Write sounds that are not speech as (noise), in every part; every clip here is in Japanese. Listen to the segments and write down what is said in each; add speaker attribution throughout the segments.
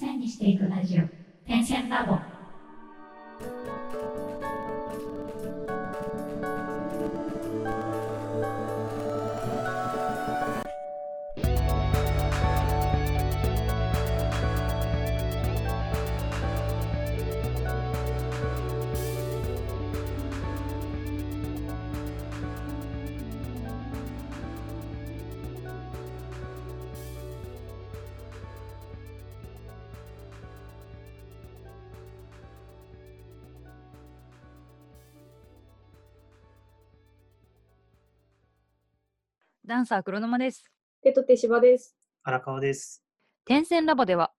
Speaker 1: 線にしていくラジオ。点線ラボ。
Speaker 2: ンサー黒沼です。
Speaker 3: 手と手芝です。
Speaker 4: 荒川です。
Speaker 2: 点線ラボでは、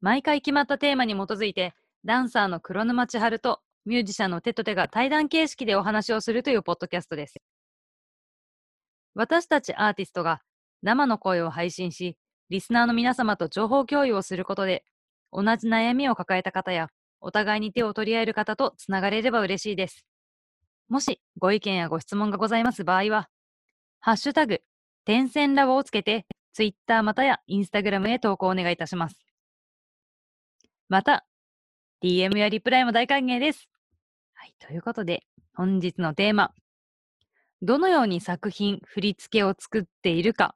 Speaker 2: 毎回決まったテーマに基づいて、ダンサーの黒沼千春とミュージシャンの手と手が対談形式でお話をするというポッドキャストです。私たちアーティストが生の声を配信し、リスナーの皆様と情報共有をすることで、同じ悩みを抱えた方や、お互いに手を取り合える方とつながれれば嬉しいです。もしご意見やご質問がございます場合は、ハッシュタグ、点線ラボをつけて、ツイッターまたやインスタグラムへ投稿お願いいたします。また、DM やリプライも大歓迎です。はい、ということで、本日のテーマ。どのように作品、振り付けを作っているか、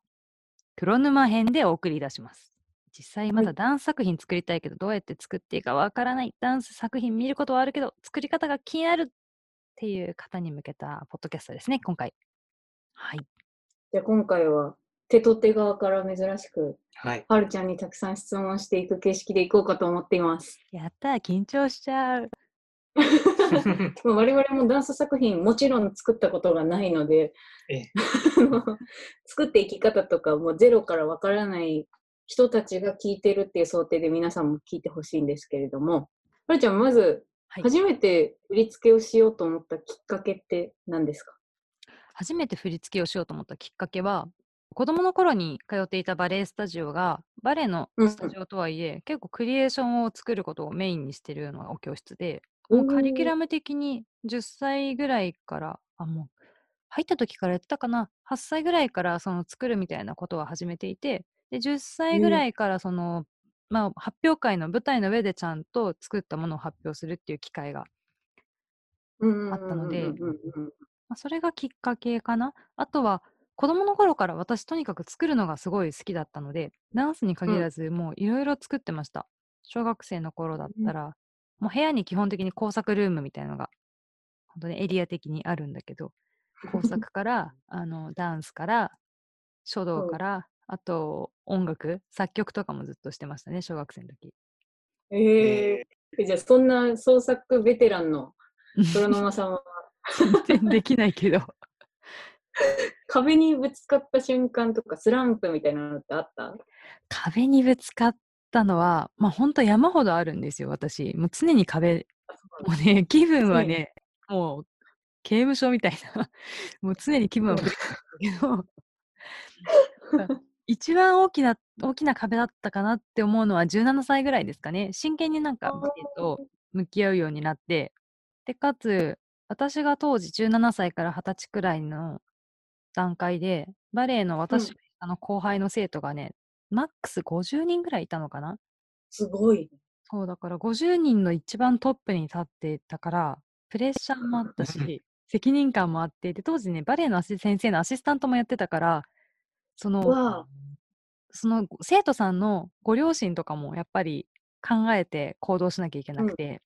Speaker 2: 黒沼編でお送りいたします。実際まだダンス作品作りたいけど、どうやって作っていいかわからない。ダンス作品見ることはあるけど、作り方が気になるっていう方に向けたポッドキャストですね、今回。はい。
Speaker 3: じゃあ今回は手と手側から珍しく、
Speaker 4: はい。
Speaker 3: はるちゃんにたくさん質問していく形式でいこうかと思っています。
Speaker 2: やったー、緊張しちゃう。(laughs)
Speaker 3: まあ我々もダンス作品もちろん作ったことがないので、
Speaker 4: ええ (laughs)
Speaker 3: 作っていき方とかもうゼロからわからない人たちが聞いてるっていう想定で皆さんも聞いてほしいんですけれども、はるちゃんまず
Speaker 2: はい
Speaker 3: 初めて振り付けをしようと思ったきっかけって何ですか？
Speaker 2: 初めて振り付けをしようと思ったきっかけは子供の頃に通っていたバレエスタジオがバレエの
Speaker 3: うん
Speaker 2: スタジオとはいえ、結構クリエーションを作ることをメインにしてるようなお教室でもうカリキュラム的に10歳ぐらいからあもう入った時からやってたかな8歳ぐらいからその作るみたいなことは始めていてで10歳ぐらいからその、まあ、発表会の舞台の上でちゃんと作ったものを発表するっていう機会が
Speaker 3: あ
Speaker 2: あったので
Speaker 3: うんうんうんうん
Speaker 2: まあ、それがきっかけかな。あとは、子供の頃から私とにかく作るのがすごい好きだったので、ダンスに限らず、もういろいろ作ってました。小学生の頃だったら、もう部屋に基本的に工作ルームみたいなのが、本当にエリア的にあるんだけど、工作から、(laughs) あの、ダンスから、書道から、あと音楽、作曲とかもずっとしてましたね、小学生の時。
Speaker 3: えー、じゃあそんな創作ベテランの (laughs) 黒沼さんは
Speaker 2: 全然できないけど。
Speaker 3: 壁にぶつかった瞬間とかスランプみたいなのってあった？
Speaker 2: 壁にぶつかったのは、まあ本当山ほどあるんですよ、私。もう常に壁、もうね、気分はね、もう刑務所みたいな、(laughs) もう常に気分はぶれてるけど、(laughs) 一番大きな、大きな壁だったかなって思うのは17歳ぐらいですかね。真剣になんかと向き合うようになって、で、かつ、私が当時17歳から20歳くらいの段階で、バレエの私より下の後輩の生徒がね、マックス50人ぐらいいたのかな。
Speaker 3: すごい。
Speaker 2: そう、だから50人の一番トップに立ってたから、プレッシャーもあったし、(laughs) 責任感もあって、で、当時ね、バレエの先生のアシスタントもやってたから、その、その生徒さんのご両親とかもやっぱり考えて行動しなきゃいけなくて、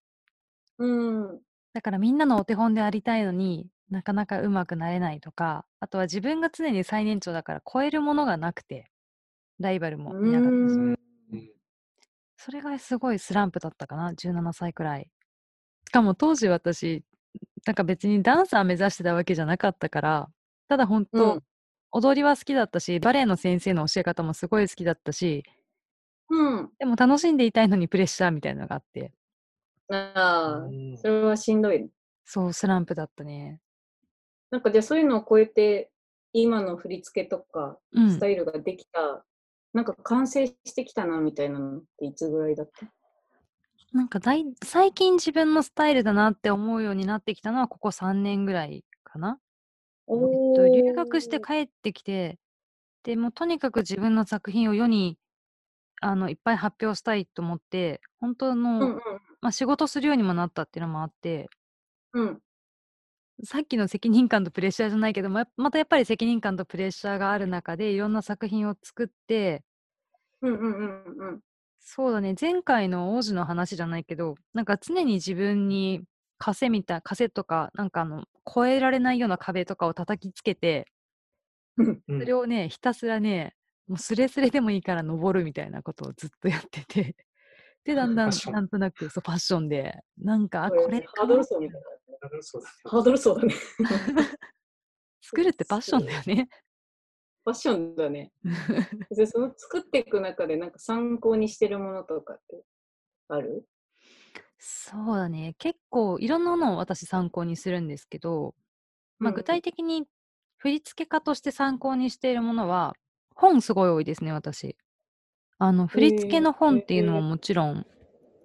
Speaker 3: うん。
Speaker 2: だからみんなのお手本でありたいのになかなかうまくなれないとか、あとは自分が常に最年長だから超えるものがなくて、ライバルもいなかったし、
Speaker 3: うん。
Speaker 2: それがすごいスランプだったかな、17歳くらい。しかも当時私、なんか別にダンサー目指してたわけじゃなかったから、ただ本当、
Speaker 3: うん。
Speaker 2: 踊りは好きだったし、バレエの先生の教え方もすごい好きだったし、
Speaker 3: うん。
Speaker 2: でも楽しんでいたいのにプレッシャーみたいなのがあって、
Speaker 3: ああ、
Speaker 4: うん
Speaker 3: それはしんどいね。
Speaker 2: そう、スランプだったね。
Speaker 3: なんかじゃあそういうのを超えて、今の振り付けとか
Speaker 2: うん
Speaker 3: スタイルができた、なんか完成してきたなみたいなのっていつぐらいだった？
Speaker 2: なんかだい最近自分のスタイルだなって思うようになってきたのはここ3年ぐらいかな。えっと、留学して帰ってきて、でもうとにかく自分の作品を世にあのいっぱい発表したいと思って本当の、
Speaker 3: うんうん。
Speaker 2: まあ、仕事するようにもなったっていうのもあって
Speaker 3: うん。
Speaker 2: さっきの責任感とプレッシャーじゃないけどままたやっぱり責任感とプレッシャーがある中でいろんな作品を作って
Speaker 3: うんうんうんうん。
Speaker 2: そうだね前回の王子の話じゃないけどなんか常に自分に枷みたい枷とかなんかあの越えられないような壁とかを叩きつけて
Speaker 3: うん
Speaker 4: うん
Speaker 2: それをねひたすらねもうスレスレでもいいから登るみたいなことをずっとやっててでだんだんなんとなくそうファッションでなんかあ
Speaker 3: これ
Speaker 2: これ
Speaker 3: ハードル層みたいな。
Speaker 4: そうだね。
Speaker 3: ハードル層だね。(laughs)
Speaker 2: 作るってパッションだよね。(laughs)
Speaker 3: ファッションだね。(laughs) でその作っていく中でなんか参考にしてるものとかってある？
Speaker 2: そうだね。結構いろんなものを私参考にするんですけど、まあ、
Speaker 3: うん
Speaker 2: 具体的に振付家として参考にしているものは、本すごい多いですね、私。あの、振付の本っていうのももちろん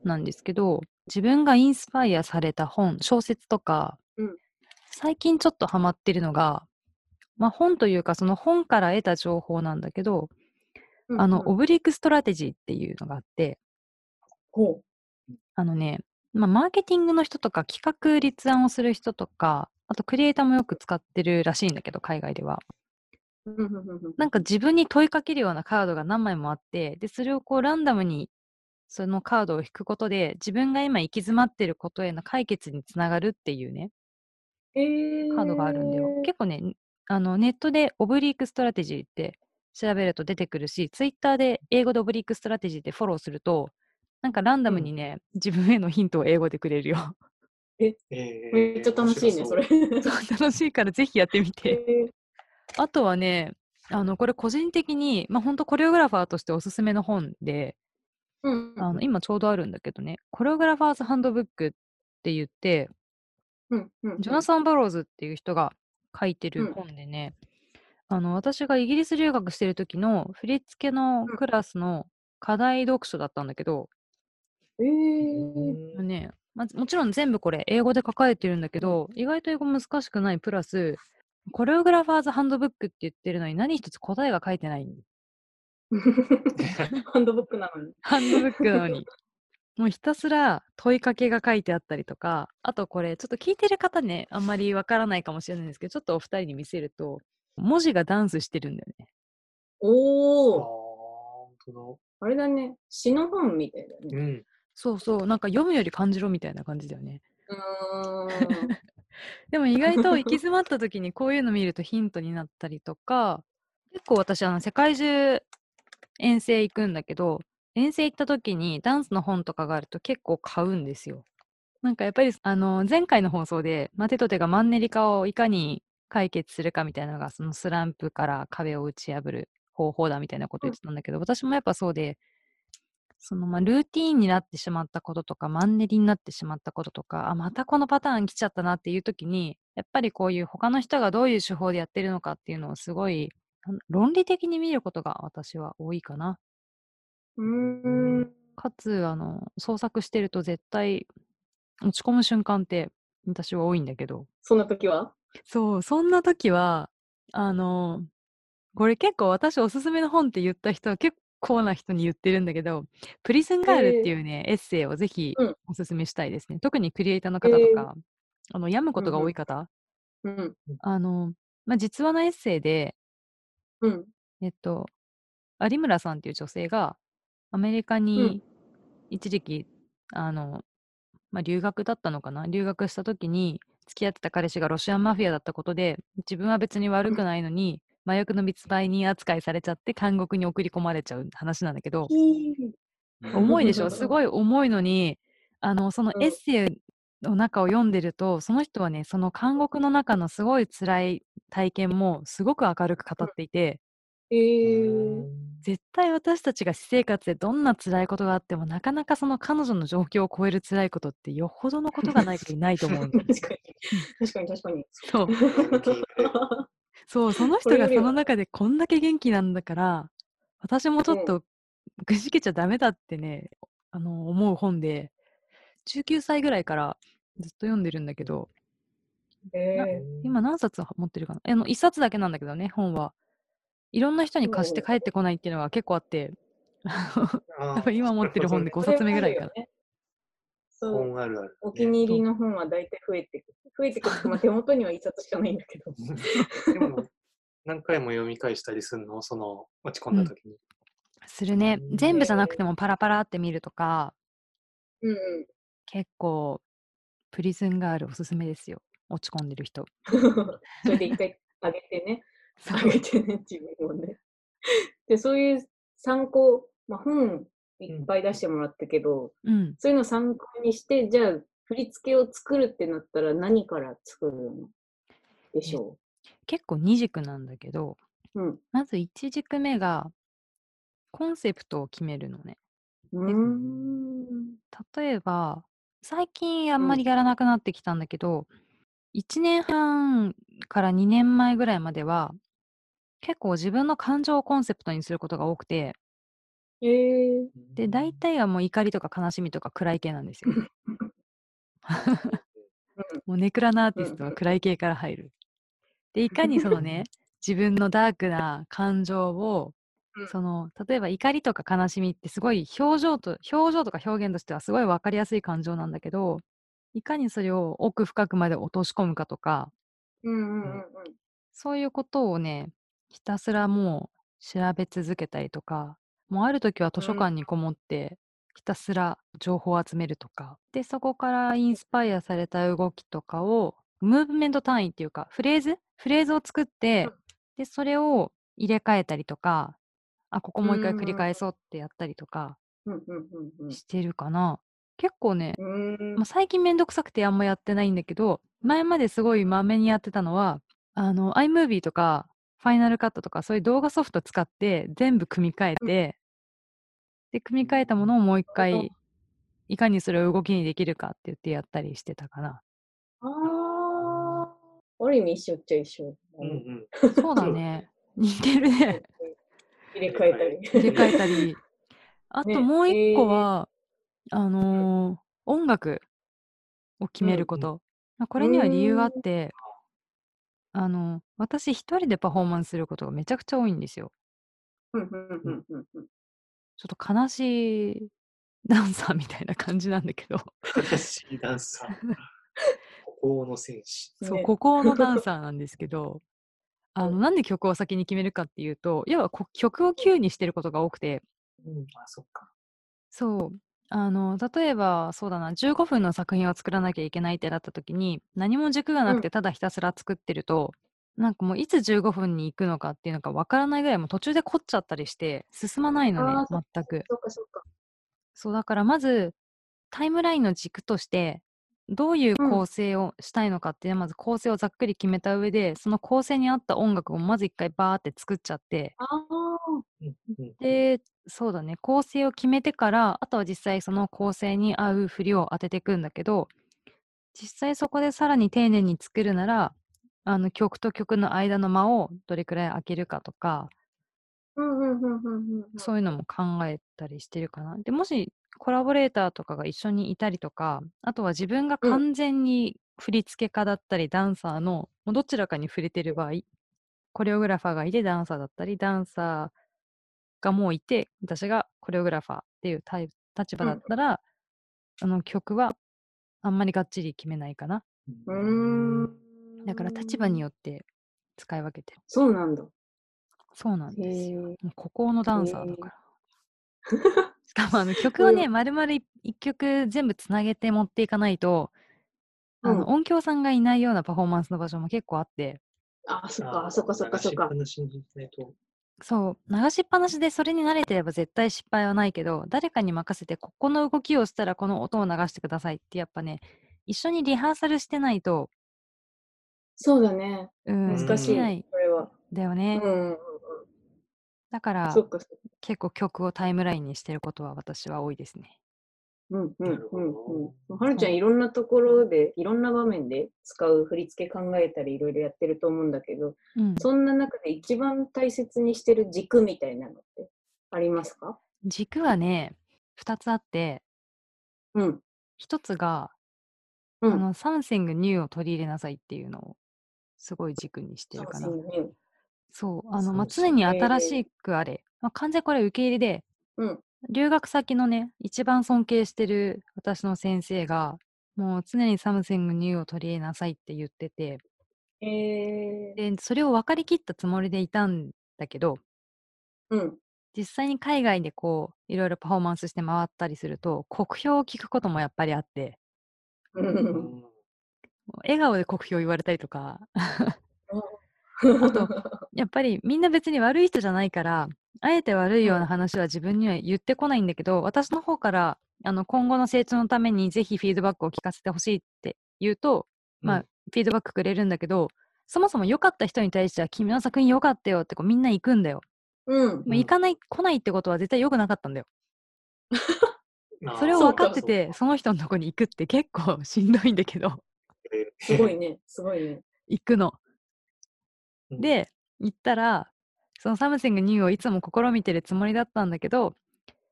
Speaker 2: なんですけど、自分がインスパイアされた本、小説とか、
Speaker 3: うん。
Speaker 2: 最近ちょっとハマってるのが、まあ本というかその本から得た情報なんだけど、あの、オ
Speaker 3: うん。
Speaker 2: ブリークストラテジーっていうのがあって、
Speaker 3: ほ
Speaker 2: あのね、まあ、マーケティングの人とか企画立案をする人とか、あとクリエイターもよく使ってるらしいんだけど、海外では。なんか自分に問いかけるようなカードが何枚もあって、で、それをこうランダムにそのカードを引くことで、自分が今行き詰まってることへの解決につながるっていうね、
Speaker 3: えー、
Speaker 2: カードがあるんだよ。結構ね、あのネットで Oblique Strategies って調べると出てくるし、ツイッターで英語で Oblique Strategies ってフォローすると、なんかランダムにね、自分へのヒントを英語でくれるよ。
Speaker 4: え
Speaker 3: めっちゃ楽しいね、それ。(laughs)
Speaker 2: そう楽しいからぜひやってみて。(laughs)
Speaker 3: え
Speaker 2: あとはね、あのこれ個人的に、まあ、本当コレオグラファーとしておすすめの本で、
Speaker 3: ーうん。
Speaker 2: あの今ちょうどあるんだけどね、コレオグラファーズハンドブックって言って、
Speaker 3: うんうん
Speaker 2: ジョナサン・バローズっていう人が書いてる
Speaker 3: うん。
Speaker 2: 本でね、あの私がイギリス留学してる時の振り付けのクラスの課題読書だったんだけど、
Speaker 3: えー、
Speaker 2: ねまずもちろん全部これ英語で書かれてるんだけど、意外と英語難しくないプラス、コレオグラファーズハンドブックって言ってるのに何一つ答えが書いてない。(laughs)
Speaker 3: ハンドブックなのに。
Speaker 2: ハンドブックなのに。もうひたすら問いかけが書いてあったりとか、あとこれちょっと聞いてる方ね、あんまりわからないかもしれないんですけど、ちょっとお二人に見せると、文字がダンスしてるんだよね。
Speaker 3: おー、
Speaker 4: 本当
Speaker 3: あれだね。詩の本みたいだ
Speaker 4: だ。
Speaker 3: ね。
Speaker 4: うん。
Speaker 2: そうそう、なんか読むより感じろみたいな感じだよね。
Speaker 3: うーん。(laughs)
Speaker 2: でも意外と行き (laughs) 詰まった時にこういうの見るとヒントになったりとか、結構私あの世界中遠征行くんだけど、遠征行った時にダンスの本とかがあると結構買うんですよ。なんかやっぱりあの前回の放送で、まあ、手と手がマンネリ化をいかに解決するかみたいなのがそのスランプから壁を打ち破る方法だみたいなこと言ってたんだけど、私もやっぱそうで、そのまあルーティーンになってしまったこととか、マンネリになってしまったこととか、あ、またこのパターン来ちゃったなっていう時に、やっぱりこういう他の人がどういう手法でやってるのかっていうのをすごい論理的に見ることが私は多いかな。
Speaker 3: うーん。
Speaker 2: かつ、あの、創作してると絶対落ち込む瞬間って私は多いんだけど、
Speaker 3: そんな時は？
Speaker 2: そう、そんな時は、あの、これ結構私おすすめの本って言った人は結構な人に言ってるんだけど、プリズンガールっていうね、エッセイをぜひ
Speaker 3: うん。
Speaker 2: おすすめしたいですね。特にクリエイターの方と
Speaker 3: へー
Speaker 2: か、あの、病むことが多い方、
Speaker 3: うん。
Speaker 2: あの、まあ、実話のエッセイで、
Speaker 3: うん。
Speaker 2: えっと、有村さんっていう女性がアメリカに一時期、あの、まあ、留学だったのかな？留学した時に付き合ってた彼氏がロシアンマフィアだったことで自分は別に悪くないのに、麻薬の密売人扱いされちゃって監獄に送り込まれちゃう話なんだけど。重いでしょ？(laughs) すごい重いのにあのその
Speaker 3: うん。
Speaker 2: エッセイの中を読んでるとその人はねその監獄の中のすごい辛い体験もすごく明るく語っていて、
Speaker 3: えー、
Speaker 2: 絶対私たちが私生活でどんな辛いことがあってもなかなかその彼女の状況を超える辛いことってよほどのことがないといないと思うの
Speaker 3: 確かに。確かに確かに。
Speaker 2: そう (laughs) そうその人がその中でこんだけ元気なんだから私もちょっとくじけちゃダメだってねあの思う本で19歳ぐらいからずっと読んでるんだけど。
Speaker 3: え
Speaker 2: 今何冊持ってるかな。あの1冊だけなんだけどね本は。いろんな人に貸して帰ってこないっていうのが結構あって。
Speaker 4: あ
Speaker 2: 多分今持ってる本で
Speaker 4: な
Speaker 2: 5冊目ぐらいかな。
Speaker 3: そ。あるよねそう、
Speaker 4: 本あるある。
Speaker 3: お気に入りの本は大体増えてくる。増えてくるって、まあ、(laughs) 手元には一冊しかないんだけど。
Speaker 4: でも、何回も読み返したりするの？その、落ち込んだ時に。
Speaker 2: するね。
Speaker 4: うん
Speaker 2: 全部じゃなくてもパラパラって見るとか、
Speaker 3: うんうん。
Speaker 2: 結構、プリズンガールおすすめですよ。落ち込んでる人。(laughs)
Speaker 3: それで一回上げてね。上げてね、自分をね。で、そういう参考、まあ、本いっぱい出してもらったけど、
Speaker 2: うん。
Speaker 3: そういうのを参考にして、じゃあ、振り付けを作るってなったら何から作るのでしょ
Speaker 2: 結構二軸なんだけど、
Speaker 3: う。うん。
Speaker 2: まず一軸目が、コンセプトを決めるのね。
Speaker 3: うーん。
Speaker 2: 例えば、最近あん
Speaker 3: うん
Speaker 2: まりやらなくなってきたんだけど、1年半から2年前ぐらいまでは、結構自分の感情をコンセプトにすることが多くて、
Speaker 3: えー、
Speaker 2: で、大体はもう怒りとか悲しみとか暗い系なんですよ。(laughs) もうネクラなアーティストは暗い系から入る。で、いかにそのね、(laughs) 自分のダークな感情を、
Speaker 3: うん
Speaker 2: その、例えば怒りとか悲しみってすごい表情と、表情とか表現としてはすごい分かりやすい感情なんだけど、いかにそれを奥深くまで落とし込むかとか。そういうことをね、ひたすらもう調べ続けたりとか、もうある時は図書
Speaker 3: うん。
Speaker 2: 館にこもって、ひたすら情報を集めるとか、で、そこからインスパイアされた動きとかを、ムーブメント単位っていうか、フレーズ？フレーズを作って、
Speaker 3: うん。
Speaker 2: で、それを入れ替えたりとか、あ、ここもう一回
Speaker 3: うん
Speaker 2: 繰り返そうってやったりとかしてるかな。結構ね、まあ、最近めんどくさくてあんまやってないんだけど、前まですごいまめにやってたのは、あの、iMovie とか、ファイナルカットとか、そういう動画ソフト使って全部組み替えて、で、組み替えたものをもう一回、いかにそれを動きにできるかって言ってやったりしてたかな。
Speaker 3: ああ。ある意味一緒っちゃ一緒。
Speaker 4: うんうん。
Speaker 2: そうだ (laughs) ね。似てるね。
Speaker 3: 入れ替えたり。
Speaker 2: 入れ替えたり。(laughs) あ
Speaker 3: ね
Speaker 2: ともう一個
Speaker 3: えー
Speaker 2: は、あのー音楽を決めること。まあこれには理由があって、あの、私一人でパフォーマンスすることがめちゃくちゃ多いんですよ。ちょっと悲しいダンサーみたいな感じなんだけど、(laughs)
Speaker 4: 悲しいダンサー。孤高の戦士。(laughs)
Speaker 2: そう、
Speaker 3: ね
Speaker 2: 孤高のダン (laughs) サーなんですけど、あの、
Speaker 3: うん
Speaker 2: なんで曲を先に決めるかっていうと、要はこ曲を Q にしてることが多くて、
Speaker 4: うん、あ、そっか。
Speaker 2: そう、あの、例えば、そうだな、15分の作品を作らなきゃいけないってなった時に、何も軸がなくてただひたすら作ってると、なんかもういつ15分に行くのかっていうのがわからないぐらいもう途中で凝っちゃったりして、進まないのね全く。
Speaker 3: そうかそうか。
Speaker 2: そう、だからまず、タイムラインの軸として、どういう
Speaker 3: うん
Speaker 2: 構成をしたいのかっていう、まず構成をざっくり決めた上で、その構成に合った音楽をまず一回バーって作っちゃって。で、そうだね、構成を決めてから、あとは実際その構成に合う振りを当てていくんだけど、実際そこでさらに丁寧に作るなら、あの曲と曲の間の間をどれくらい空けるかとか、
Speaker 3: うんうんうんうんうんうん。
Speaker 2: そういうのも考えたりしてるかな。で、もしコラボレーターとかが一緒にいたりとか、あとは自分が
Speaker 3: うん
Speaker 2: 完全に振付家だったり、ダンサーのもうどちらかに触れてる場合、コレオグラファーがいてダンサーだったり、ダンサーがもういて、私がコレオグラファーっていうタイプ立場だったら、あの曲はあんまりがっちり決めないかな。
Speaker 3: うーん。
Speaker 2: だから立場によって使い分けてる。
Speaker 3: そうなんだ。
Speaker 2: そうなんです
Speaker 3: へ
Speaker 2: よ。孤高のダンサーだ
Speaker 3: へ
Speaker 2: から。(laughs) しかもあの曲をね、まるまる一曲全部つなげて持っていかないと、あの
Speaker 3: うん
Speaker 2: 音響さんがいないようなパフォーマンスの場所も結構あって、
Speaker 3: あ、そっか、そっか、そっか、そっか。
Speaker 2: そう、流しっぱなしでそれに慣れてれば絶対失敗はないけど、誰かに任せてここの動きをしたらこの音を流してくださいってやっぱね、一緒にリハーサルしてないと、
Speaker 3: そうだね。
Speaker 2: うん、
Speaker 3: 難しい。これは。うん
Speaker 2: だよね。
Speaker 3: うんうんうん。
Speaker 2: だから
Speaker 3: か、そっか。
Speaker 2: 結構曲をタイムラインにしてることは私は多いですね。
Speaker 3: うんうんうん
Speaker 4: ど
Speaker 3: うん。はるちゃん、いろんなところで、いろんな場面で使う振り付け考えたり、いろいろやってると思うんだけど、
Speaker 2: うん、
Speaker 3: そんな中で一番大切にしてる軸みたいなのってありますか？
Speaker 2: 軸はね、2つあって、
Speaker 3: うん。
Speaker 2: 1つが、
Speaker 3: うん。
Speaker 2: あの、 something new を取り入れなさいっていうのをすごい軸にしてるかな。
Speaker 3: そう
Speaker 2: あの、まあ、常に新しくあれ。まあ、完全にこれ受け入れで、
Speaker 3: うん。
Speaker 2: 留学先のね、一番尊敬してる私の先生が、もう常に something new を取り入れなさいって言ってて、
Speaker 3: えー、
Speaker 2: で、それを分かりきったつもりでいたんだけど、
Speaker 3: うん。
Speaker 2: 実際に海外でこう、いろいろパフォーマンスして回ったりすると、酷評を聞くこともやっぱりあって、
Speaker 3: う。
Speaker 4: うんん
Speaker 2: 笑顔で酷評言われたりとか、(laughs)
Speaker 3: あ
Speaker 2: と、やっぱりみんな別に悪い人じゃないから、あえて悪いよう
Speaker 3: うん
Speaker 2: な話は自分には言ってこないんだけど、私の方からあの今後の成長のためにぜひフィードバックを聞かせてほしいって言うと、まあ、
Speaker 4: うん。
Speaker 2: フィードバックくれるんだけど、そもそも良かった人に対しては君の作品良かったよってこうみんな行くんだよ。
Speaker 3: うん。
Speaker 2: 行かない、来ないってことは絶対良くなかったんだよ。それを分かってて、その人のとこに行くって結構 (laughs) しんどいんだけど、
Speaker 4: えー
Speaker 3: すごいね。すごいね。
Speaker 2: 行くの。
Speaker 4: うん
Speaker 2: で、行ったら、その something new をいつも試みてるつもりだったんだけど、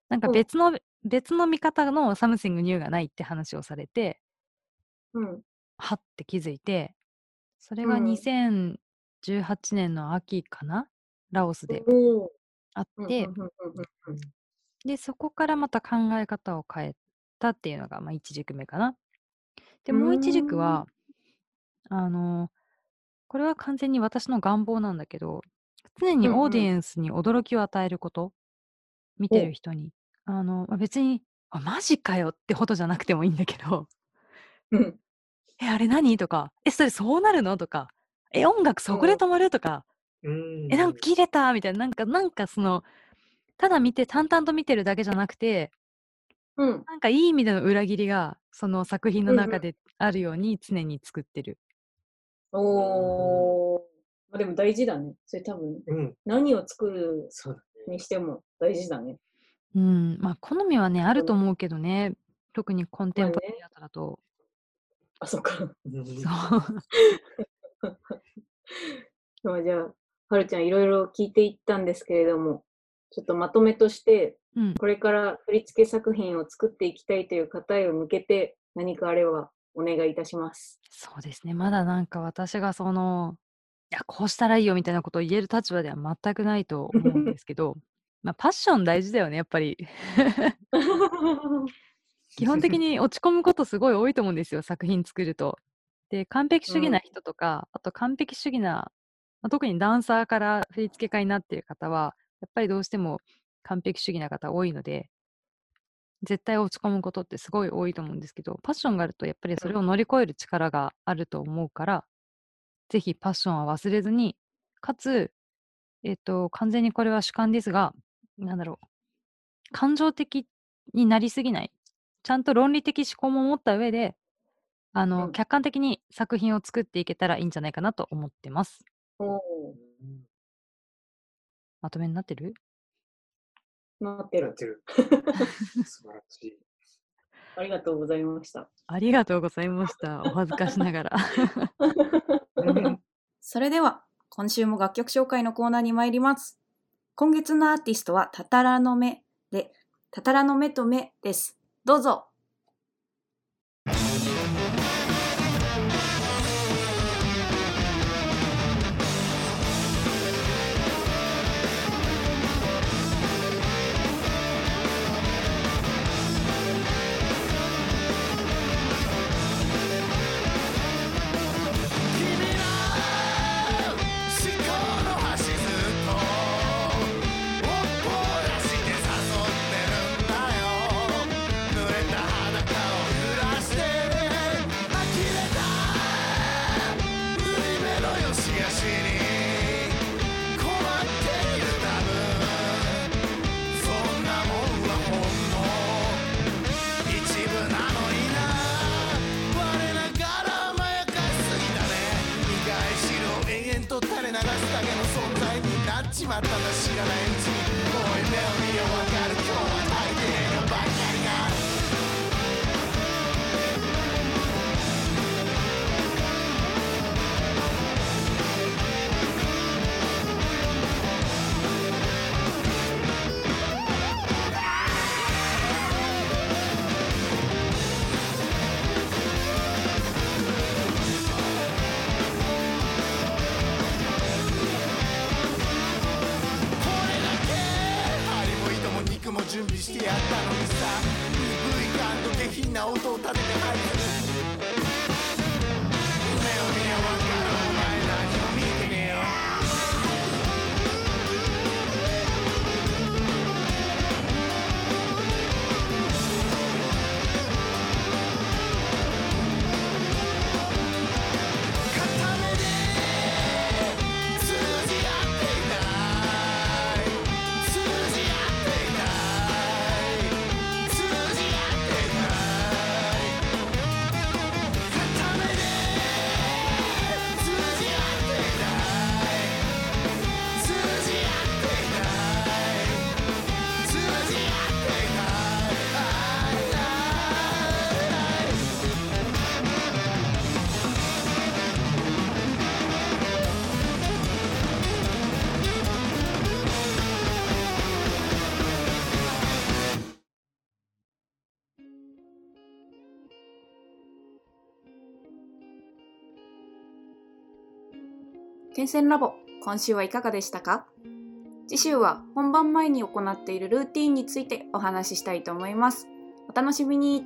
Speaker 2: なんか
Speaker 3: うん
Speaker 2: 別の、別の見方の something new がないって話をされて、
Speaker 3: うん。
Speaker 2: はって気づいて、それが
Speaker 3: うん
Speaker 2: 2018年の秋かな？ラオスであっ
Speaker 3: うん
Speaker 2: て、
Speaker 3: うんうんうんうん
Speaker 2: で、そこからまた考え方を変えたっていうのが、まあ、一軸目かな。で、もう一軸は、あの、これは完全に私の願望なんだけど、常にオーディエンスに驚きを与えること、見てる人に。あの、まあ別に、あ、マジかよってほどじゃなくてもいいんだけど、
Speaker 3: うん。
Speaker 2: え、あれ何？とか、え、それそうなるの？とか、え、音楽そこで止まる？とか、
Speaker 4: うん
Speaker 2: え、なんか切れた？みたいな、なんか、なんかその、ただ見て、淡々と見てるだけじゃなくて、
Speaker 3: うん。
Speaker 2: なんかいい意味での裏切りが、その作品の中であるように常に作ってる。
Speaker 3: おー。まあ、でも大事だね。それ多分、
Speaker 4: うん、
Speaker 3: 何を作る。にしても大事だね。
Speaker 2: うん、まあ好みはね、あると
Speaker 3: うん
Speaker 2: 思うけどね、特にコンテンポラリーアートだと。
Speaker 3: あ、そっか。
Speaker 4: うん
Speaker 2: そう。(laughs)
Speaker 3: まあじゃあ、はるちゃんいろいろ聞いていったんですけれども、ちょっとまとめとして、
Speaker 2: うん、
Speaker 3: これから振付作品を作っていきたいという方へ向けて何かあればお願いいたします。
Speaker 2: そうですね。まだなんか私がその、いや、こうしたらいいよみたいなことを言える立場では全くないと思うんですけど、まあパッション大事だよね、やっぱり。(laughs) 基本的に落ち込むことすごい多いと思うんですよ、作品作ると。で、完璧主義な人とか、あと完璧主義な、まあ、特にダンサーから振付家になっている方は、やっぱりどうしても完璧主義な方多いので、絶対落ち込むことってすごい多いと思うんですけど、パッションがあるとやっぱりそれを乗り越える力があると思うから、ぜひパッションは忘れずに、かつ、えっと、完全にこれは主観ですが、なんだろう、感情的になりすぎない。ちゃんと論理的思考も持った上で、あの、
Speaker 3: うん
Speaker 2: 客観的に作品を作っていけたらいいんじゃないかなと思ってます。まとめになってる？
Speaker 3: なってる。
Speaker 4: やってる。(laughs) 素晴らしい。
Speaker 3: ありがとうございました。
Speaker 2: ありがとうございました。お恥ずかしながら。
Speaker 4: う (laughs) ん
Speaker 5: それでは、今週も楽曲紹介のコーナーに参ります。今月のアーティストは、たたらの目で、たたらの目と目です。どうぞ。
Speaker 6: を立てて
Speaker 5: 点線ラボ、今週はいかがでしたか？次週は本番前に行っているルーティーンについてお話ししたいと思います。お楽しみに